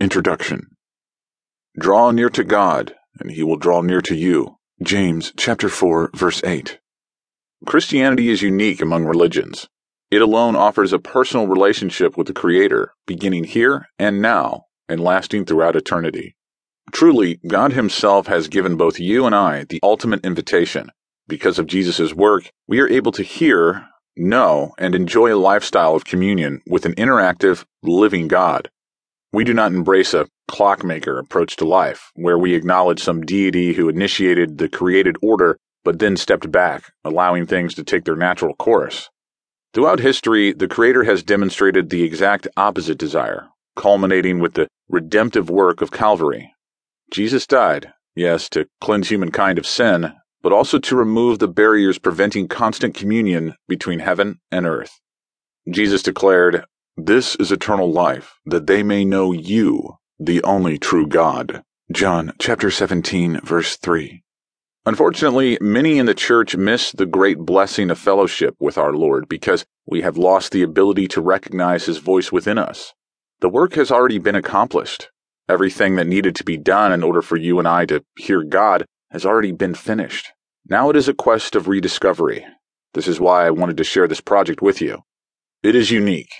Introduction Draw near to God, and he will draw near to you. James chapter 4 verse 8. Christianity is unique among religions. It alone offers a personal relationship with the Creator, beginning here and now and lasting throughout eternity. Truly, God Himself has given both you and I the ultimate invitation. Because of Jesus' work, we are able to hear, know, and enjoy a lifestyle of communion with an interactive, living God. We do not embrace a clockmaker approach to life, where we acknowledge some deity who initiated the created order but then stepped back, allowing things to take their natural course. Throughout history, the Creator has demonstrated the exact opposite desire, culminating with the redemptive work of Calvary. Jesus died, yes, to cleanse humankind of sin, but also to remove the barriers preventing constant communion between heaven and earth. Jesus declared, this is eternal life, that they may know you, the only true God. John chapter 17, verse 3. Unfortunately, many in the church miss the great blessing of fellowship with our Lord because we have lost the ability to recognize His voice within us. The work has already been accomplished. Everything that needed to be done in order for you and I to hear God has already been finished. Now it is a quest of rediscovery. This is why I wanted to share this project with you. It is unique.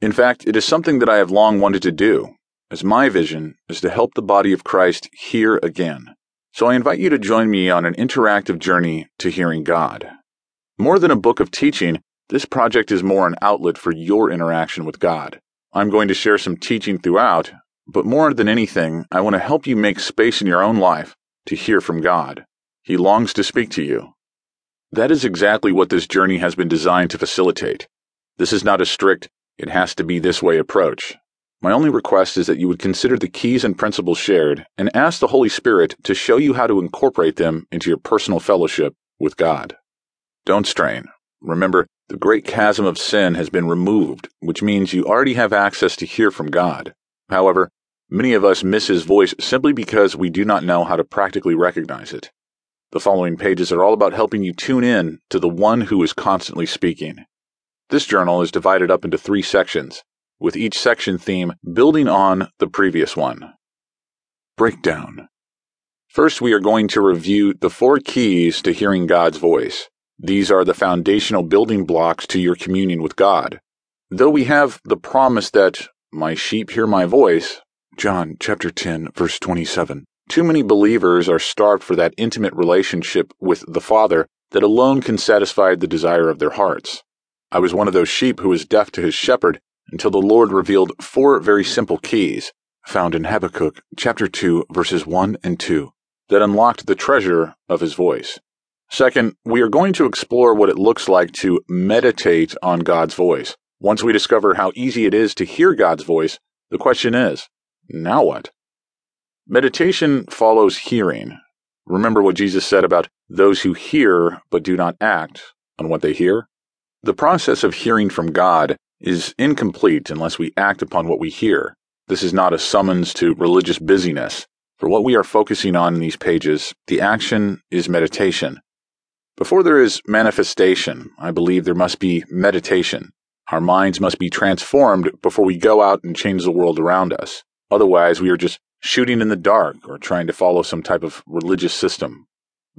In fact, it is something that I have long wanted to do, as my vision is to help the body of Christ hear again. So I invite you to join me on an interactive journey to hearing God. More than a book of teaching, this project is more an outlet for your interaction with God. I'm going to share some teaching throughout, but more than anything, I want to help you make space in your own life to hear from God. He longs to speak to you. That is exactly what this journey has been designed to facilitate. This is not a strict, it has to be this way approach. My only request is that you would consider the keys and principles shared and ask the Holy Spirit to show you how to incorporate them into your personal fellowship with God. Don't strain. Remember, the great chasm of sin has been removed, which means you already have access to hear from God. However, many of us miss His voice simply because we do not know how to practically recognize it. The following pages are all about helping you tune in to the one who is constantly speaking. This journal is divided up into three sections, with each section theme building on the previous one. Breakdown. First, we are going to review the four keys to hearing God's voice. These are the foundational building blocks to your communion with God. Though we have the promise that my sheep hear my voice, John chapter 10 verse 27. Too many believers are starved for that intimate relationship with the Father that alone can satisfy the desire of their hearts. I was one of those sheep who was deaf to his shepherd until the Lord revealed four very simple keys found in Habakkuk chapter 2 verses 1 and 2 that unlocked the treasure of his voice. Second, we are going to explore what it looks like to meditate on God's voice. Once we discover how easy it is to hear God's voice, the question is, now what? Meditation follows hearing. Remember what Jesus said about those who hear but do not act on what they hear? The process of hearing from God is incomplete unless we act upon what we hear. This is not a summons to religious busyness. For what we are focusing on in these pages, the action is meditation. Before there is manifestation, I believe there must be meditation. Our minds must be transformed before we go out and change the world around us. Otherwise, we are just shooting in the dark or trying to follow some type of religious system.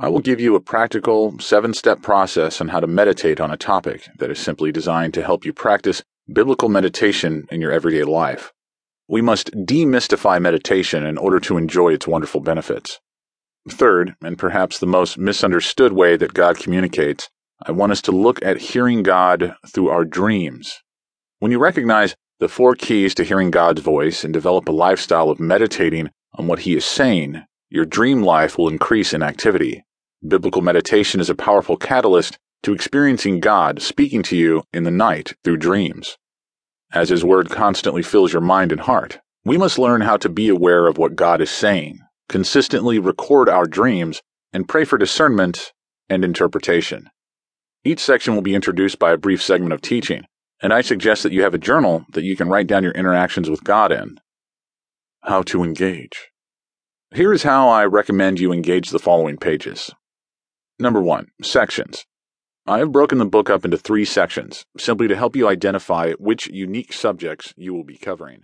I will give you a practical, seven step process on how to meditate on a topic that is simply designed to help you practice biblical meditation in your everyday life. We must demystify meditation in order to enjoy its wonderful benefits. Third, and perhaps the most misunderstood way that God communicates, I want us to look at hearing God through our dreams. When you recognize the four keys to hearing God's voice and develop a lifestyle of meditating on what He is saying, your dream life will increase in activity. Biblical meditation is a powerful catalyst to experiencing God speaking to you in the night through dreams. As His Word constantly fills your mind and heart, we must learn how to be aware of what God is saying, consistently record our dreams, and pray for discernment and interpretation. Each section will be introduced by a brief segment of teaching, and I suggest that you have a journal that you can write down your interactions with God in. How to engage. Here is how I recommend you engage the following pages. Number one, sections. I have broken the book up into three sections, simply to help you identify which unique subjects you will be covering.